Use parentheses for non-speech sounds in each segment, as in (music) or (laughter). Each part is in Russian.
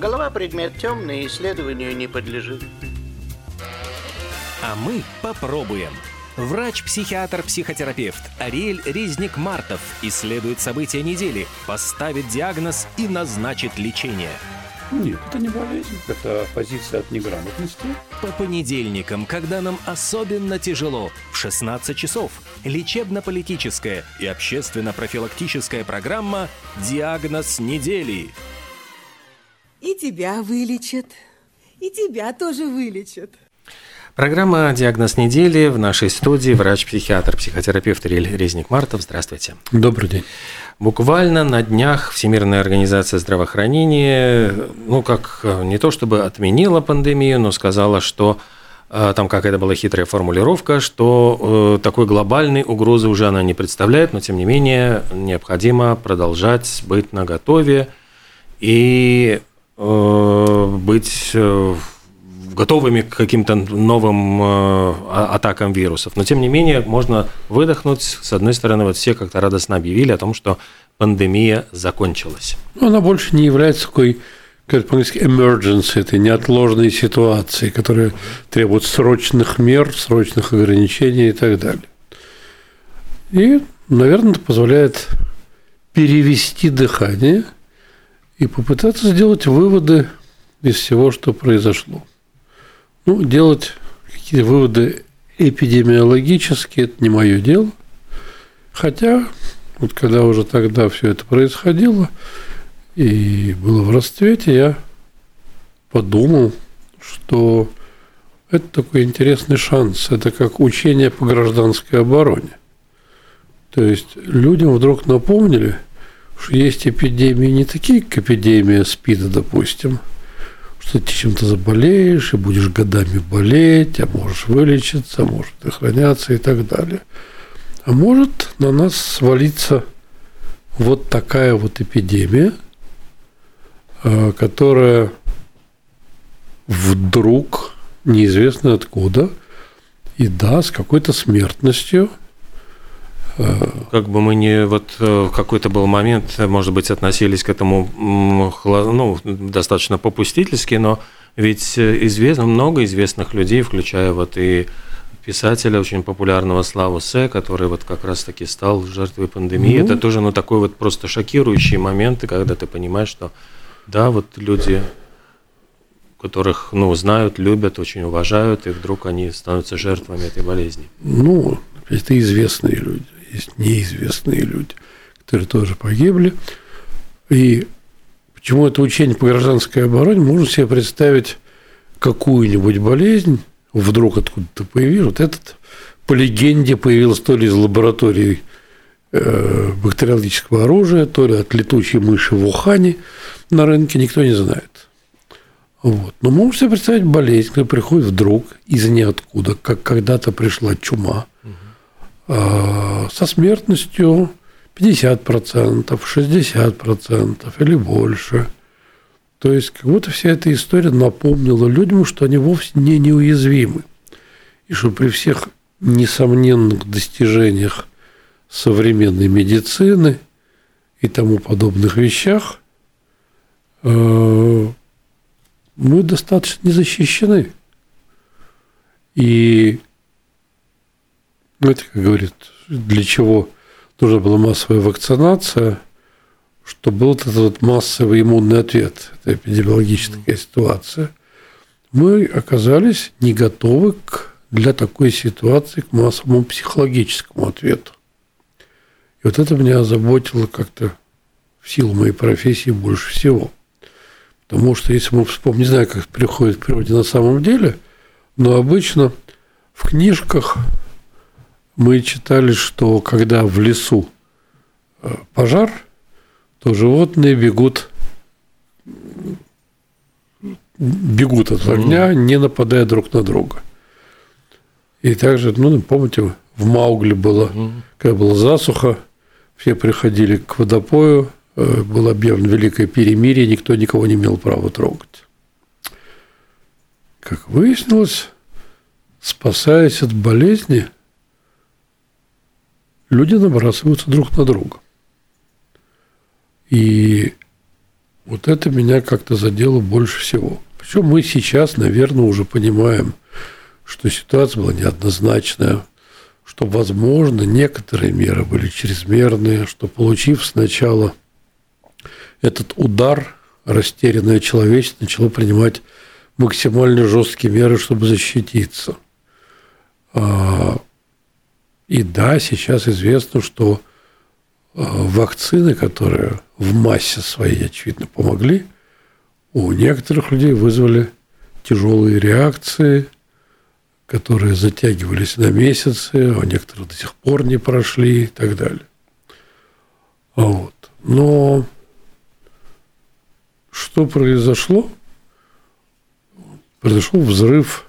Голова предмет темный, исследованию не подлежит. А мы попробуем. Врач-психиатр-психотерапевт Ариэль Резник-Мартов исследует события недели, поставит диагноз и назначит лечение. Нет, это не болезнь, это позиция от неграмотности. По понедельникам, когда нам особенно тяжело, в 16 часов, лечебно-политическая и общественно-профилактическая программа «Диагноз недели». И тебя вылечат, и тебя тоже вылечат. Программа «Диагноз недели» в нашей студии врач-психиатр, психотерапевт Ирель Резник-Мартов. Здравствуйте. Добрый день. Буквально на днях Всемирная организация здравоохранения, ну как, не то чтобы отменила пандемию, но сказала, что э, там какая-то была хитрая формулировка, что э, такой глобальной угрозы уже она не представляет, но тем не менее необходимо продолжать быть наготове и э, быть готовыми к каким-то новым э, атакам вирусов. Но, тем не менее, можно выдохнуть. С одной стороны, вот все как-то радостно объявили о том, что пандемия закончилась. Она больше не является такой как по-английски emergency, это неотложной ситуации, которая требует срочных мер, срочных ограничений и так далее. И, наверное, это позволяет перевести дыхание и попытаться сделать выводы из всего, что произошло. Ну, делать какие-то выводы эпидемиологические – это не мое дело. Хотя, вот когда уже тогда все это происходило и было в расцвете, я подумал, что это такой интересный шанс. Это как учение по гражданской обороне. То есть людям вдруг напомнили, что есть эпидемии не такие, как эпидемия СПИДа, допустим – что ты чем-то заболеешь и будешь годами болеть, а можешь вылечиться, а может сохраняться и так далее. А может на нас свалиться вот такая вот эпидемия, а, которая вдруг неизвестно откуда, и да, с какой-то смертностью – как бы мы не вот э, в какой-то был момент, может быть, относились к этому ну, достаточно попустительски, но ведь э, известно много известных людей, включая вот и писателя очень популярного Славу Се, который вот как раз-таки стал жертвой пандемии. Ну, это тоже ну, такой вот просто шокирующий момент, когда ты понимаешь, что да, вот люди, которых ну, знают, любят, очень уважают, и вдруг они становятся жертвами этой болезни. Ну, это известные люди есть неизвестные люди, которые тоже погибли. И почему это учение по гражданской обороне, можно себе представить какую-нибудь болезнь, вдруг откуда-то появилась. Вот этот, по легенде, появился то ли из лаборатории э, бактериологического оружия, то ли от летучей мыши в Ухане на рынке, никто не знает. Вот. Но можно себе представить болезнь, которая приходит вдруг из ниоткуда, как когда-то пришла чума, со смертностью 50%, 60% или больше. То есть, как будто вся эта история напомнила людям, что они вовсе не неуязвимы. И что при всех несомненных достижениях современной медицины и тому подобных вещах э, мы достаточно не защищены. И знаете, как говорит, для чего нужна была массовая вакцинация, чтобы был этот вот массовый иммунный ответ, это эпидемиологическая ситуация. Мы оказались не готовы к, для такой ситуации к массовому психологическому ответу. И вот это меня озаботило как-то в силу моей профессии больше всего. Потому что если мы вспомним, не знаю, как это приходит в природе на самом деле, но обычно в книжках мы читали, что когда в лесу э, пожар, то животные бегут бегут от огня, не нападая друг на друга. И также, ну, помните, в Маугли было, когда была засуха, все приходили к водопою, э, было объявлено великое перемирие, никто никого не имел права трогать. Как выяснилось, спасаясь от болезни, люди набрасываются друг на друга. И Вот это меня как-то задело больше всего. Причем мы сейчас, наверное, уже понимаем, что ситуация была неоднозначная, что, возможно, некоторые меры были чрезмерные, что, получив сначала этот удар, растерянное человечество начало принимать максимально жесткие меры, чтобы защититься. А, и да, сейчас известно, что а, вакцины, которые в массе своей, очевидно, помогли, у некоторых людей вызвали тяжелые реакции, которые затягивались на месяцы, а у некоторых до сих пор не прошли и так далее. Вот. Но что произошло? Произошел взрыв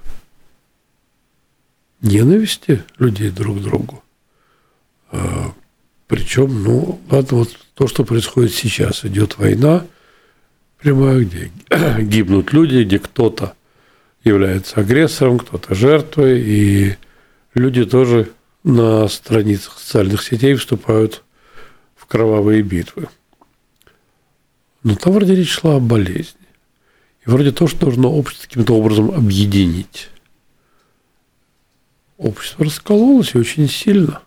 ненависти людей друг к другу. А, Причем, ну, ладно, вот то, что происходит сейчас. Идет война прямая, где (clears throat) гибнут люди, где кто-то является агрессором, кто-то жертвой, и люди тоже на страницах социальных сетей вступают в кровавые битвы. Но там вроде речь шла о болезни. И вроде то, что должно общество каким-то образом объединить. Общество раскололось очень сильно.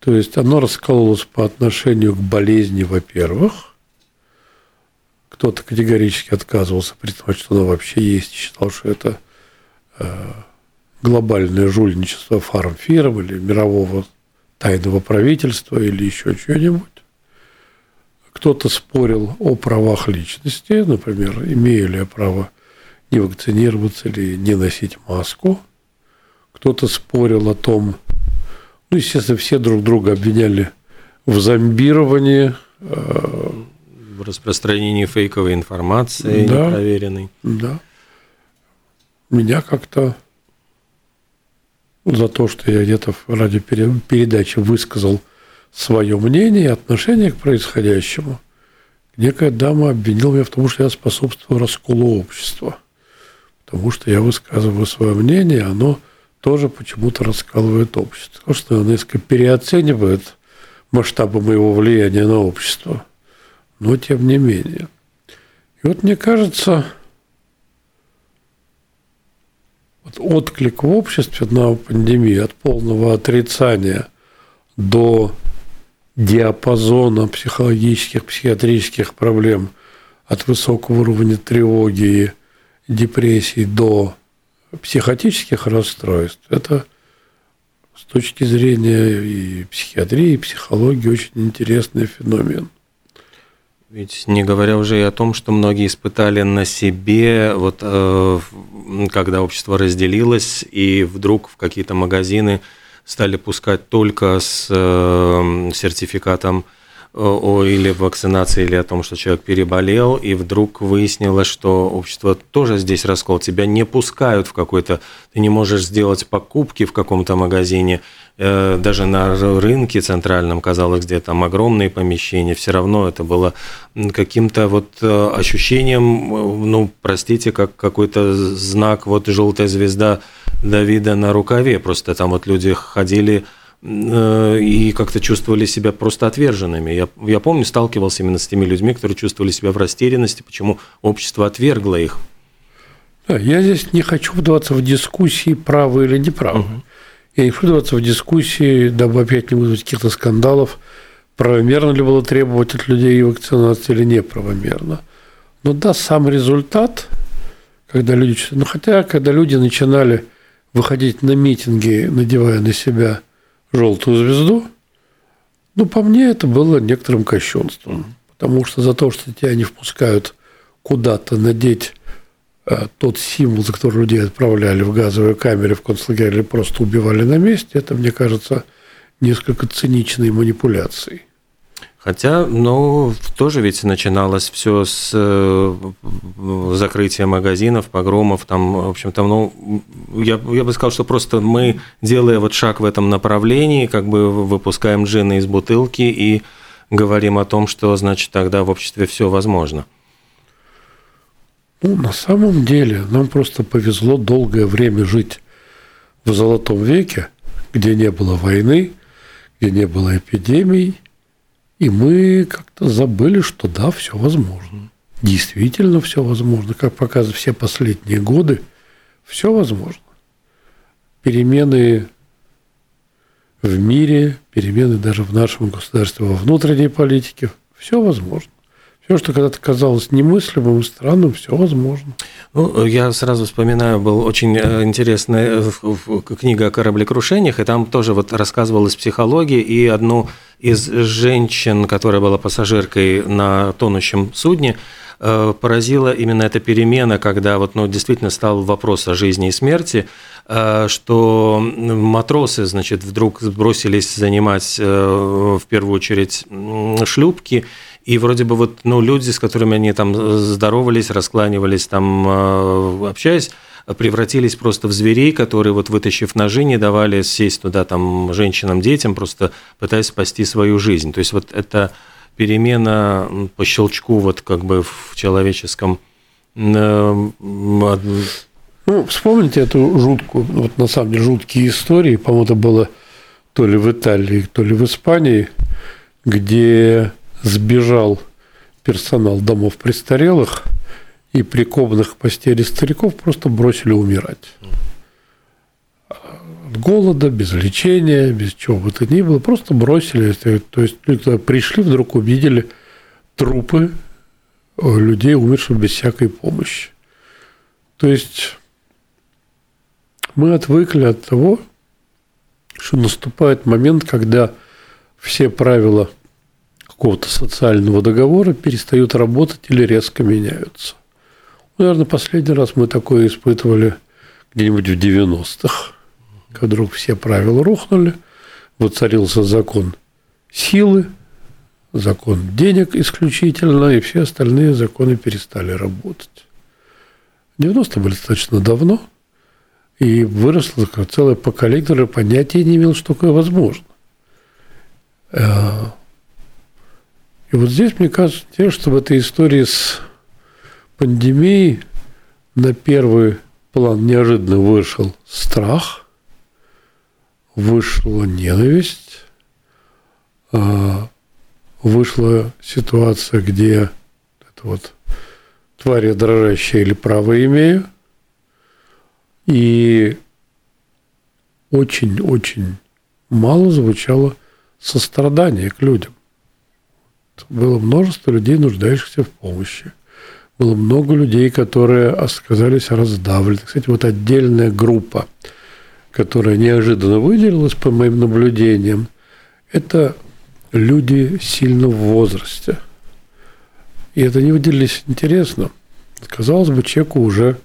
То есть оно раскололось по отношению к болезни, во-первых. Кто-то категорически отказывался признавать, что она вообще есть, считал, что это э, глобальное жульничество фармфирм или мирового тайного правительства или еще что-нибудь. Кто-то спорил о правах личности, например, имею ли я право не вакцинироваться или не носить маску. Кто-то спорил о том, ну, естественно, все друг друга обвиняли в зомбировании, э, в распространении фейковой информации, да, непроверенной. Да. Меня как-то за то, что я где-то в радиопередаче высказал свое мнение и отношение к происходящему, некая дама обвинила меня в том, что я способствую расколу общества. Потому что я высказываю свое мнение, оно тоже почему-то раскалывает общество. Потому что оно несколько переоценивает масштабы моего влияния на общество. Но тем не менее. И вот мне кажется, вот отклик в обществе на пандемию от полного отрицания до диапазона психологических, психиатрических проблем от высокого уровня тревоги депрессии до психотических расстройств, это с точки зрения и психиатрии, и психологии очень интересный феномен. Ведь не говоря уже и о том, что многие испытали на себе, вот э, когда общество разделилось, и вдруг в какие-то магазины стали пускать только с э, сертификатом о, или вакцинации, или о том, что человек переболел, и вдруг выяснилось, что общество тоже здесь раскол. Тебя не пускают в какой-то... Ты не можешь сделать покупки в каком-то магазине, э, даже на рынке центральном, казалось, где там огромные помещения, все равно это было каким-то вот э, ощущением, э, ну, простите, как какой-то знак, вот желтая звезда Давида на рукаве, просто там вот люди ходили и как-то чувствовали себя просто отверженными. Я, я помню, сталкивался именно с теми людьми, которые чувствовали себя в растерянности, почему общество отвергло их. Да, я здесь не хочу вдаваться в дискуссии, право или неправо. Угу. Я не хочу вдаваться в дискуссии, дабы опять не вызвать каких-то скандалов, правомерно ли было требовать от людей вакцинации или неправомерно. Но да, сам результат, когда люди... Ну, хотя, когда люди начинали выходить на митинги, надевая на себя – желтую звезду, ну, по мне, это было некоторым кощунством. Потому что за то, что тебя не впускают куда-то надеть э, тот символ, за который людей отправляли в газовые камеры в концлагерь или просто убивали на месте, это, мне кажется, несколько циничной манипуляцией. Хотя, ну, тоже ведь начиналось все с э, закрытия магазинов, погромов, там, в общем, там, ну, я, я бы сказал, что просто мы, делая вот шаг в этом направлении, как бы выпускаем джины из бутылки и говорим о том, что, значит, тогда в обществе все возможно. Ну, на самом деле, нам просто повезло долгое время жить в золотом веке, где не было войны, где не было эпидемий, И мы как-то забыли, что да, все возможно. Действительно все возможно. Как показывают все последние годы, все возможно. Перемены в мире, перемены даже в нашем государстве во внутренней политике, все возможно. Все, что когда-то казалось немыслимым странным, все возможно. Ну, я сразу вспоминаю, был очень э, интересная э, книга о кораблекрушениях, и там тоже вот рассказывалась психология, и одну из женщин, которая была пассажиркой на тонущем судне, э, поразила именно эта перемена, когда вот, ну, действительно стал вопрос о жизни и смерти, что матросы, значит, вдруг бросились занимать в первую очередь шлюпки, и вроде бы вот, ну, люди, с которыми они там здоровались, раскланивались, там, э, общаясь, превратились просто в зверей, которые, вот вытащив ножи, не давали сесть туда там женщинам, детям, просто пытаясь спасти свою жизнь. То есть вот эта перемена по щелчку вот как бы в человеческом... Ну, вспомните эту жуткую, вот на самом деле жуткие истории, по-моему, это было то ли в Италии, то ли в Испании, где сбежал персонал домов престарелых, и прикованных к постели стариков просто бросили умирать. От голода, без лечения, без чего бы то ни было, просто бросили. То есть люди пришли, вдруг увидели трупы людей, умерших без всякой помощи. То есть мы отвыкли от того, что наступает момент, когда все правила – какого-то социального договора перестают работать или резко меняются. Наверное, последний раз мы такое испытывали где-нибудь в 90-х, когда вдруг все правила рухнули, воцарился закон силы, закон денег исключительно, и все остальные законы перестали работать. 90-е были достаточно давно, и выросло целое поколение, которое понятия не имело, что такое возможно. Э, и вот здесь, мне кажется, что в этой истории с пандемией на первый план неожиданно вышел страх, вышла ненависть, а, вышла ситуация, где это вот тварь я дрожащая или право имею, и очень-очень мало звучало сострадание к людям было множество людей, нуждающихся в помощи. Было много людей, которые оказались раздавлены. Кстати, вот отдельная группа, которая неожиданно выделилась, по моим наблюдениям, это люди сильно в возрасте. И это не выделились интересно. Казалось бы, человеку уже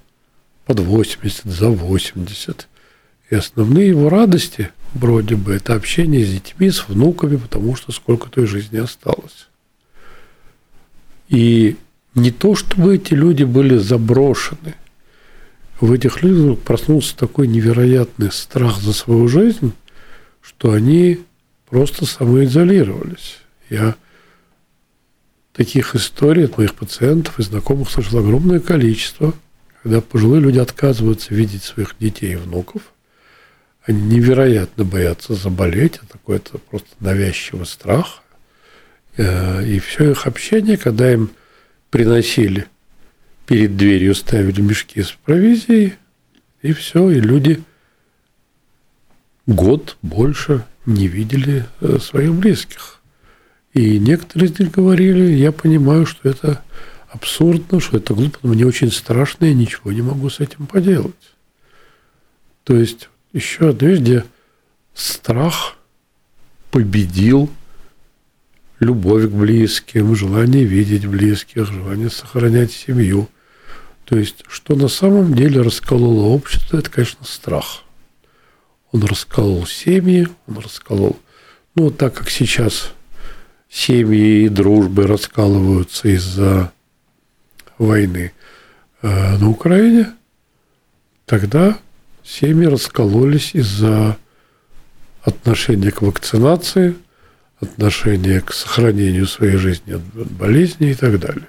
под 80, за 80. И основные его радости, вроде бы, это общение с детьми, с внуками, потому что сколько той жизни осталось. И не то, чтобы эти люди были заброшены. В этих людях проснулся такой невероятный страх за свою жизнь, что они просто самоизолировались. Я таких историй от моих пациентов и знакомых слышал огромное количество, когда пожилые люди отказываются видеть своих детей и внуков, они невероятно боятся заболеть, это какой-то просто навязчивый страх – Э, и все их общение, когда им приносили перед дверью, ставили мешки с провизией, и все, и люди год больше не видели э, своих близких. И некоторые из них говорили, я понимаю, что это абсурдно, что это глупо, но мне очень страшно, я ничего не могу с этим поделать. То есть еще одна вещь, где страх победил любовь к близким, желание видеть близких, желание сохранять семью. То есть, что на самом деле раскололо общество, это, конечно, страх. Он расколол семьи, он расколол... Ну, так как сейчас семьи и дружбы раскалываются из-за войны э, на Украине, тогда семьи раскололись из-за отношения к вакцинации – отношение к сохранению своей жизни от болезни и так далее.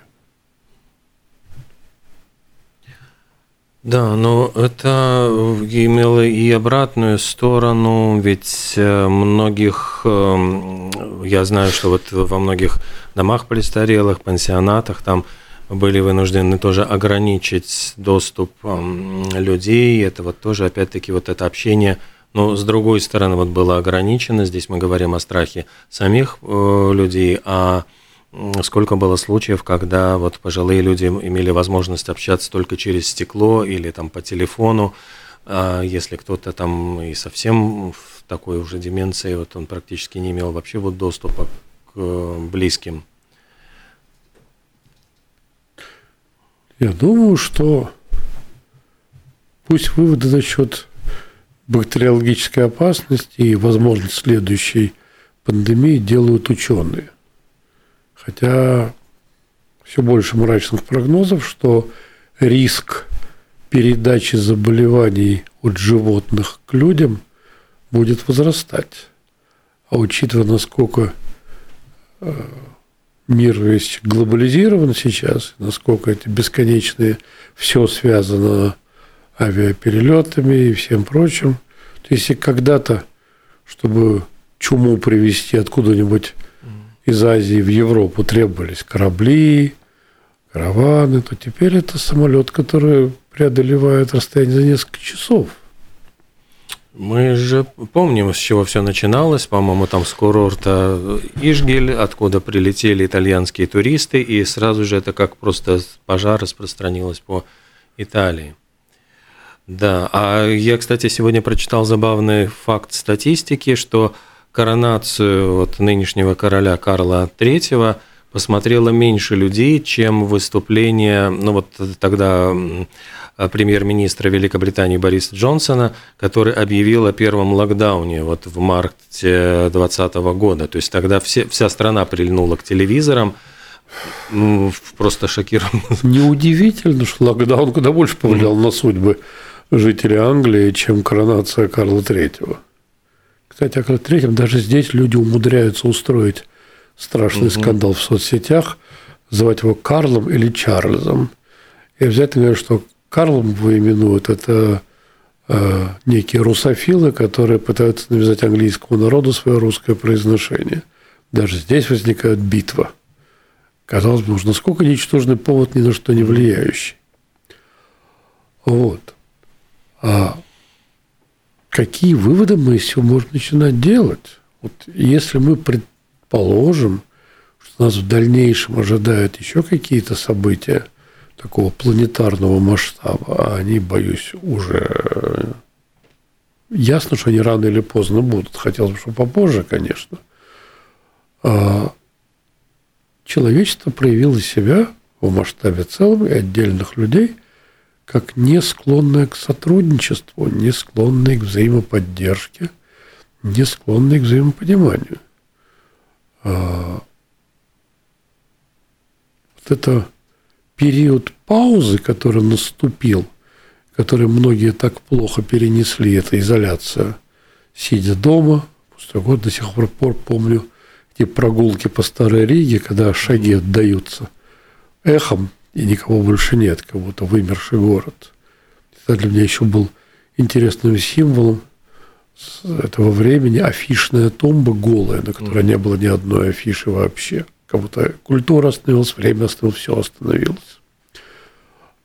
Да, но это имело и обратную сторону, ведь э, многих э, я знаю, что вот во многих домах престарелых, пансионатах там были вынуждены тоже ограничить доступ людей. Это вот тоже, опять-таки, вот это общение но с другой стороны, вот было ограничено, здесь мы говорим о страхе самих э, людей, а сколько было случаев, когда вот пожилые люди имели возможность общаться только через стекло или там по телефону, а если кто-то там и совсем в такой уже деменции, вот он практически не имел вообще вот доступа к э, близким. Я думаю, что пусть выводы насчет бактериологической опасности и, возможно, следующей пандемии делают ученые. Хотя все больше мрачных прогнозов, что риск передачи заболеваний от животных к людям будет возрастать. А учитывая, насколько э, мир весь глобализирован сейчас, насколько эти бесконечные, все связано авиаперелетами и всем прочим. То есть, если когда-то, чтобы чуму привезти откуда-нибудь из Азии в Европу требовались корабли, караваны, то теперь это самолет, который преодолевает расстояние за несколько часов. Мы же помним, с чего все начиналось. По-моему, там с курорта Ижгель, откуда прилетели итальянские туристы, и сразу же это как просто пожар распространилось по Италии. Да, а я, кстати, сегодня прочитал забавный факт статистики, что коронацию вот нынешнего короля Карла III посмотрело меньше людей, чем выступление, ну вот тогда премьер-министра Великобритании Бориса Джонсона, который объявил о первом локдауне вот в марте 2020 года. То есть тогда все, вся страна прильнула к телевизорам, просто шокирован. Неудивительно, что локдаун куда больше повлиял на судьбы жителей Англии, чем коронация Карла III. Кстати, о Карле III даже здесь люди умудряются устроить страшный угу. скандал в соцсетях, называть его Карлом или Чарльзом. И обязательно говорят, что Карлом его именуют, это э, некие русофилы, которые пытаются навязать английскому народу свое русское произношение. Даже здесь возникает битва. Казалось бы, уж насколько ничтожный повод ни на что не влияющий. Вот. А какие выводы мы из всего можем начинать делать? Вот если мы предположим, что нас в дальнейшем ожидают еще какие-то события такого планетарного масштаба, а они, боюсь, уже ясно, что они рано или поздно будут. Хотелось бы, чтобы попозже, конечно. А человечество проявило себя в масштабе целого и отдельных людей – как не склонная к сотрудничеству, не склонная к взаимоподдержке, не склонная к взаимопониманию. А вот это период паузы, который наступил, который многие так плохо перенесли, это изоляция, сидя дома, пустой год, до сих пор помню эти прогулки по Старой Риге, когда шаги отдаются эхом, и никого больше нет, как будто вымерший город. Это для меня еще был интересным символом этого времени афишная тумба голая, на которой не было ни одной афиши вообще. Как будто культура остановилась, время остановилось, все остановилось.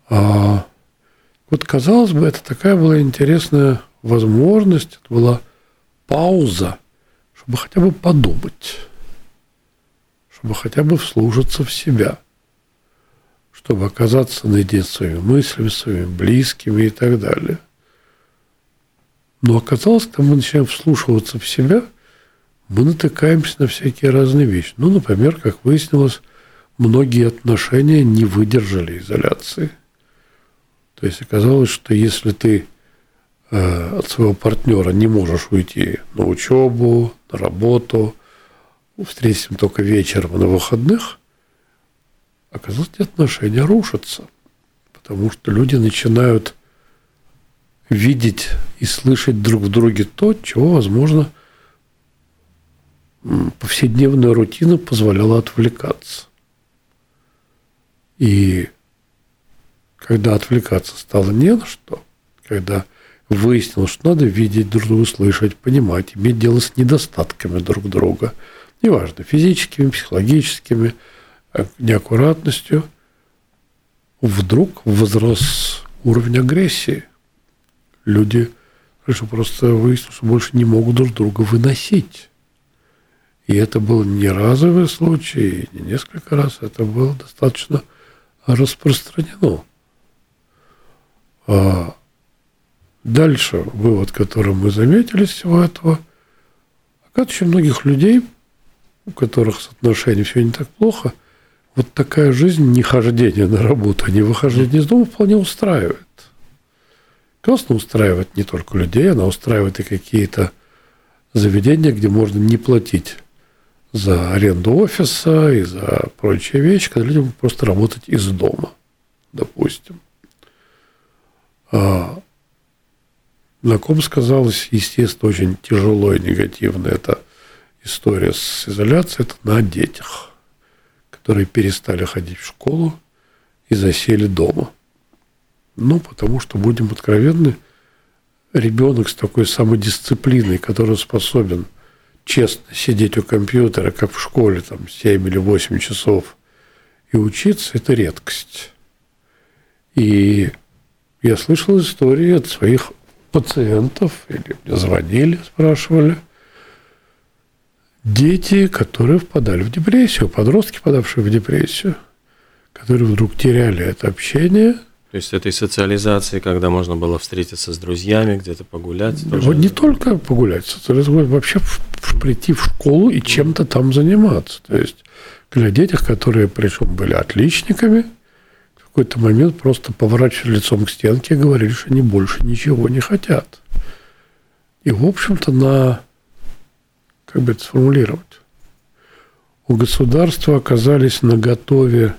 А вот, казалось бы, это такая была интересная возможность, это была пауза, чтобы хотя бы подумать, чтобы хотя бы вслушаться в себя – чтобы оказаться наедине с своими мыслями, своими близкими и так далее. Но оказалось, когда мы начинаем вслушиваться в себя, мы натыкаемся на всякие разные вещи. Ну, например, как выяснилось, многие отношения не выдержали изоляции. То есть оказалось, что если ты э, от своего партнера не можешь уйти на учебу, на работу, встретим только вечером на выходных – эти отношения рушатся, потому что люди начинают видеть и слышать друг в друге то, чего, возможно, повседневная рутина позволяла отвлекаться. И когда отвлекаться стало не на что, когда выяснилось, что надо видеть друг друга, слышать, понимать, иметь дело с недостатками друг друга, неважно, физическими, психологическими, неаккуратностью, вдруг возрос уровень агрессии. Люди что просто выяснилось, что больше не могут друг друга выносить. И это был не разовый случай, не несколько раз, это было достаточно распространено. А дальше вывод, который мы заметили всего этого, оказывается, очень многих людей, у которых с отношениями все не так плохо, вот такая жизнь не хождение на работу, не выхождение из дома вполне устраивает. Классно устраивает не только людей, она устраивает и какие-то заведения, где можно не платить за аренду офиса и за прочие вещи, когда людям просто работать из дома, допустим. А на ком сказалось, естественно, очень тяжело и негативно эта история с изоляцией, это на детях, которые перестали ходить в школу и засели дома. Ну, потому что, будем откровенны, ребенок с такой самодисциплиной, который способен – честно сидеть у компьютера, как в школе, там, 7 или 8 часов и учиться, это редкость. И я слышал истории от своих пациентов, или мне звонили, спрашивали, дети, которые впадали в депрессию, подростки, подавшие в депрессию, которые вдруг теряли это общение – то есть этой социализации, когда можно было встретиться с друзьями, где-то погулять? Тоже... Вот не только погулять, социализация, вообще прийти в школу и чем-то там заниматься. То есть для детях, которые причем были отличниками, в какой-то момент просто поворачивали лицом к стенке и говорили, что они больше ничего не хотят. И, в общем-то, на, как бы это сформулировать, у государства оказались на готове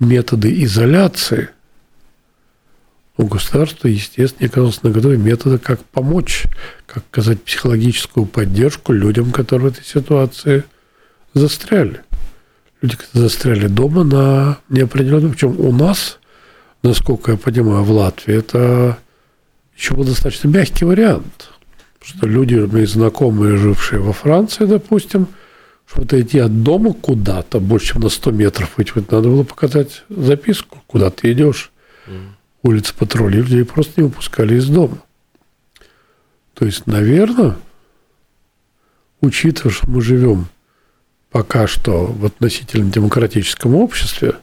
методы изоляции – у государства, естественно, оказалось на готове методы, как помочь, как оказать психологическую поддержку людям, которые в этой ситуации застряли. Люди, которые застряли дома на неопределенном. Причем у нас, насколько я понимаю, в Латвии, это еще был достаточно мягкий вариант. Что люди, мои знакомые, жившие во Франции, допустим, чтобы отойти от дома куда-то, больше чем на 100 метров выйти, надо было показать записку, куда ты идешь. Mm улицы патрули, людей просто не выпускали из дома. То есть, наверное, учитывая, что мы живем пока что в относительно демократическом обществе,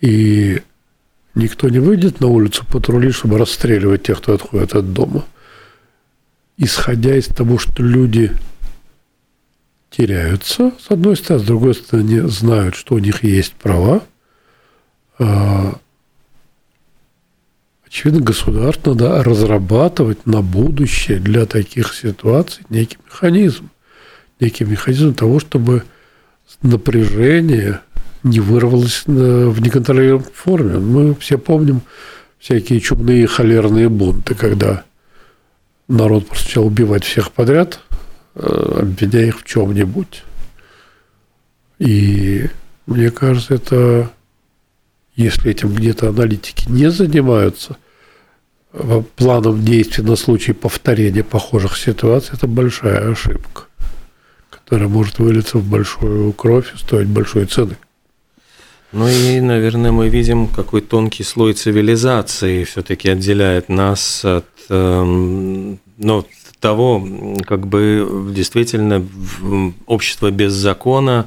и никто не выйдет на улицу патрули, чтобы расстреливать тех, кто отходит от дома, исходя из того, что люди теряются, с одной стороны, с другой стороны, знают, что у них есть права, а, Очевидно, государство надо разрабатывать на будущее для таких ситуаций некий механизм. Некий механизм того, чтобы напряжение не вырвалось в неконтролируемой форме. Мы все помним всякие чумные холерные бунты, когда народ просто убивать всех подряд, э, обвиняя их в чем-нибудь. И мне кажется, это если этим где-то аналитики не занимаются, планом действий на случай повторения похожих ситуаций, это большая ошибка, которая может вылиться в большую кровь и стоить большой цены. Ну и, наверное, мы видим, какой тонкий слой цивилизации все-таки отделяет нас от э, ну, того, как бы действительно общество без закона,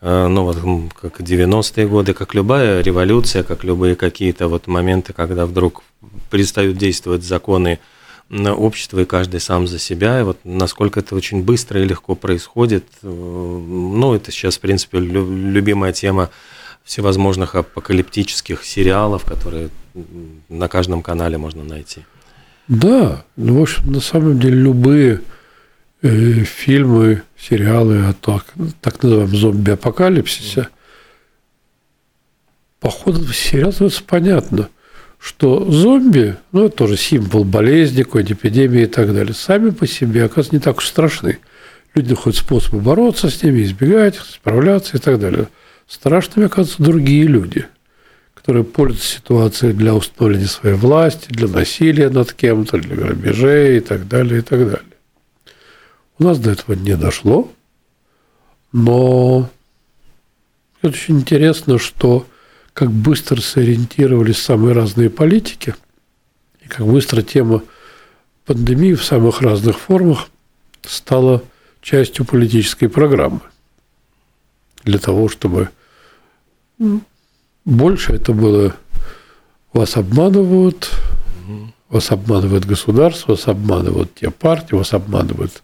э, ну вот как 90-е годы, как любая революция, как любые какие-то вот моменты, когда вдруг перестают действовать законы общества, и каждый сам за себя. И вот насколько это очень быстро и легко происходит. Э, ну, это сейчас, в принципе, любимая тема всевозможных апокалиптических сериалов, которые на каждом канале можно найти. Да, ну, в общем, на самом деле любые э, фильмы, сериалы о так, так называемом зомби-апокалипсисе, по ходу сериала становится понятно – что зомби, ну, это тоже символ болезни, какой-то эпидемии и так далее, сами по себе, оказывается, не так уж страшны. Люди находят способы бороться с ними, избегать справляться и так далее. Страшными оказываются другие люди, которые пользуются ситуацией для установления своей власти, для насилия над кем-то, для грабежей и так далее, и так далее. У нас до этого не дошло, Но это очень интересно, что как быстро сориентировались самые разные политики, и как быстро тема пандемии в самых разных формах стала частью политической программы. Для того, чтобы больше это было вас обманывают, вас обманывает государство, вас обманывают те партии, вас обманывает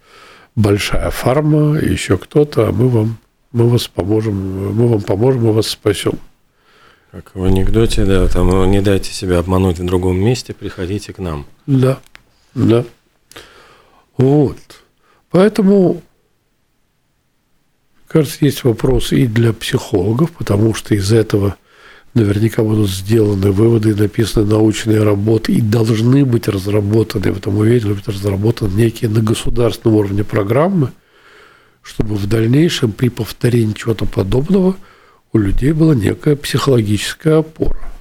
большая фарма, еще кто-то, а мы вам, мы вас поможем, мы вам поможем, мы вас спасем. Как в анекдоте, да, там не дайте себя обмануть в другом месте, приходите к нам. Да, да. Вот. Поэтому, кажется, есть вопрос и для психологов, потому что из этого наверняка будут сделаны выводы, написаны научные работы и должны быть разработаны, в этом уверен, быть разработаны некие на государственном уровне программы, чтобы в дальнейшем при повторении чего-то подобного у людей была некая психологическая опора.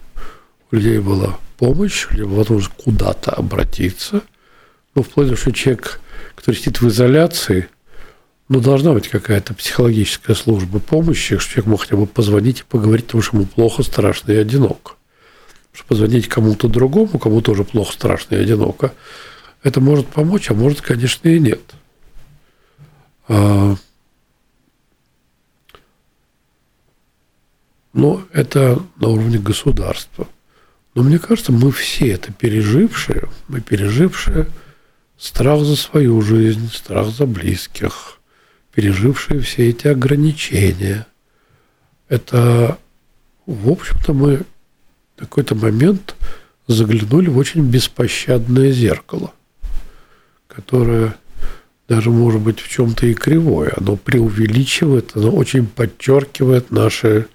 У людей была помощь, у людей была возможность куда-то обратиться. Ну, вплоть до того, что человек, который сидит в изоляции – ну, должна быть какая-то психологическая служба помощи, что человек мог хотя бы позвонить и поговорить, потому что ему плохо, страшно и одиноко. Что позвонить кому-то другому, кому тоже плохо, страшно и одиноко, это может помочь, а может, конечно, и нет. А, но это на уровне государства. Но мне кажется, мы все это пережившие, мы пережившие страх за свою жизнь, страх за близких – пережившие все эти ограничения. Это, в общем-то, мы в какой-то момент заглянули в очень беспощадное зеркало, которое даже, может быть, в чем-то и кривое. Оно преувеличивает, оно очень подчеркивает наши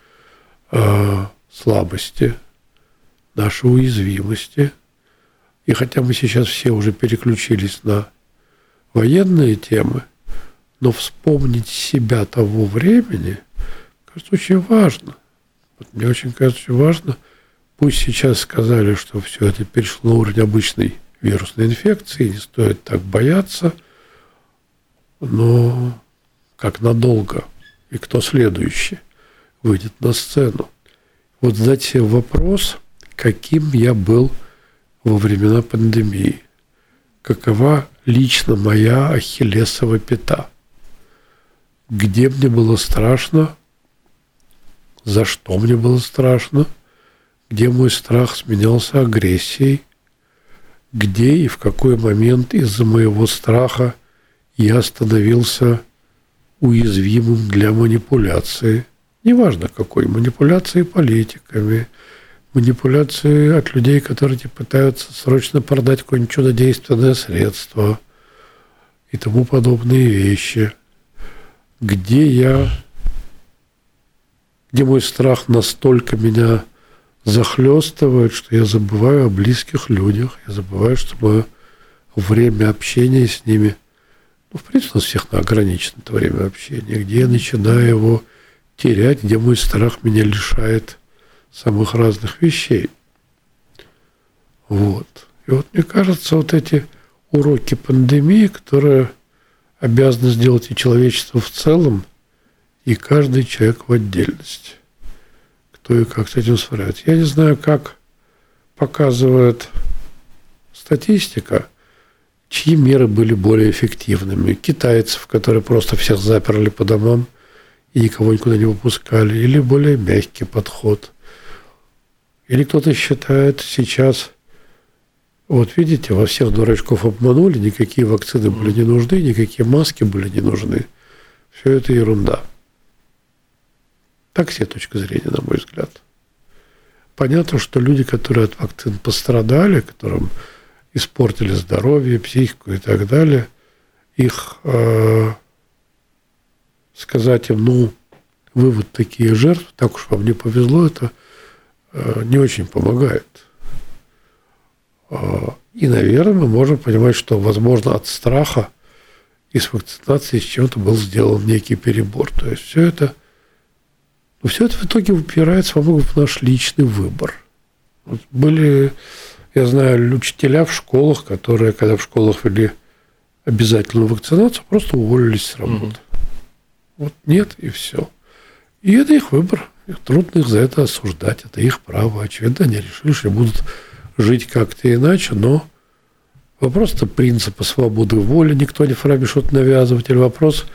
э, слабости, наши уязвимости. И хотя мы сейчас все уже переключились на военные темы – но вспомнить себя того времени, кажется, очень важно. Вот мне очень кажется очень важно, пусть сейчас сказали, что все это перешло на уровень обычной вирусной инфекции, не стоит так бояться, но как надолго и кто следующий выйдет на сцену. Вот задать себе вопрос, каким я был во времена пандемии, какова лично моя ахиллесова пята – где мне было страшно, за что мне было страшно, где мой страх сменялся агрессией, где и в какой момент из-за моего страха я становился уязвимым для манипуляции. Неважно какой, манипуляции политиками, манипуляции от людей, которые тебе пытаются срочно продать какое-нибудь чудодейственное средство и тому подобные вещи – где я, где мой страх настолько меня захлестывает, что я забываю о близких людях, я забываю, что мое время общения с ними, ну, в принципе, у нас всех ограничено это время общения, где я начинаю его терять, где мой страх меня лишает самых разных вещей. Вот. И вот мне кажется, вот эти уроки пандемии, которые обязаны сделать и человечество в целом, и каждый человек в отдельности. Кто и как с этим справляется. Я не знаю, как показывает статистика, чьи меры были более эффективными. Китайцев, которые просто всех заперли по домам и никого никуда не выпускали, или более мягкий подход. Или кто-то считает сейчас вот видите, во всех дурачков обманули, никакие вакцины были не нужны, никакие маски были не нужны. Все это ерунда. Так все точка зрения, на мой взгляд. Понятно, что люди, которые от вакцин пострадали, которым испортили здоровье, психику и так далее, их э, сказать им, ну, вы вот такие жертвы, так уж вам не повезло, это э, не очень помогает. А, и, наверное, мы можем понимать, что, возможно, от страха и с вакцинацией с чем-то был сделан некий перебор. То есть все это, ну, все это в итоге упирается во многом в наш личный выбор. Вот были, я знаю, учителя в школах, которые, когда в школах вели обязательную вакцинацию, просто уволились с работы. Угу. Вот нет и все. И это их выбор. Трудно их за это осуждать. Это их право. Очевидно, они решили, что будут жить как-то иначе, но вопрос-то принципа свободы воли. Никто не вправе что-то навязывать. Или вопрос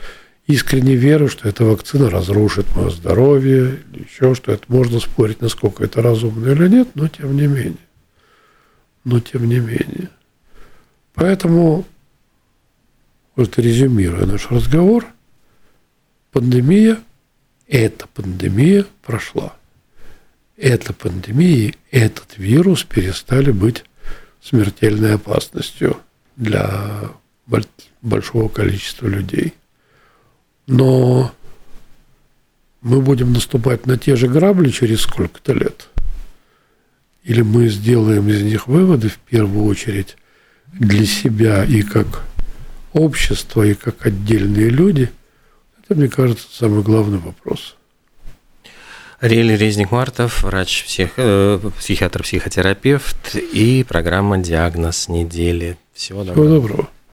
искренней веры, что эта вакцина разрушит мое здоровье, или еще что это можно спорить, насколько это разумно или нет, но тем не менее. Но тем не менее. Поэтому, вот резюмируя наш разговор, пандемия, эта пандемия прошла. Эта пандемия, этот вирус перестали быть смертельной опасностью для большого количества людей. Но мы будем наступать на те же грабли через сколько-то лет. Или мы сделаем из них выводы в первую очередь для себя и как общество, и как отдельные люди, это, мне кажется, самый главный вопрос. Ариэль Резник-Мартов, врач, псих, э, психиатр-психотерапевт и программа «Диагноз недели». Всего доброго. Всего доброго.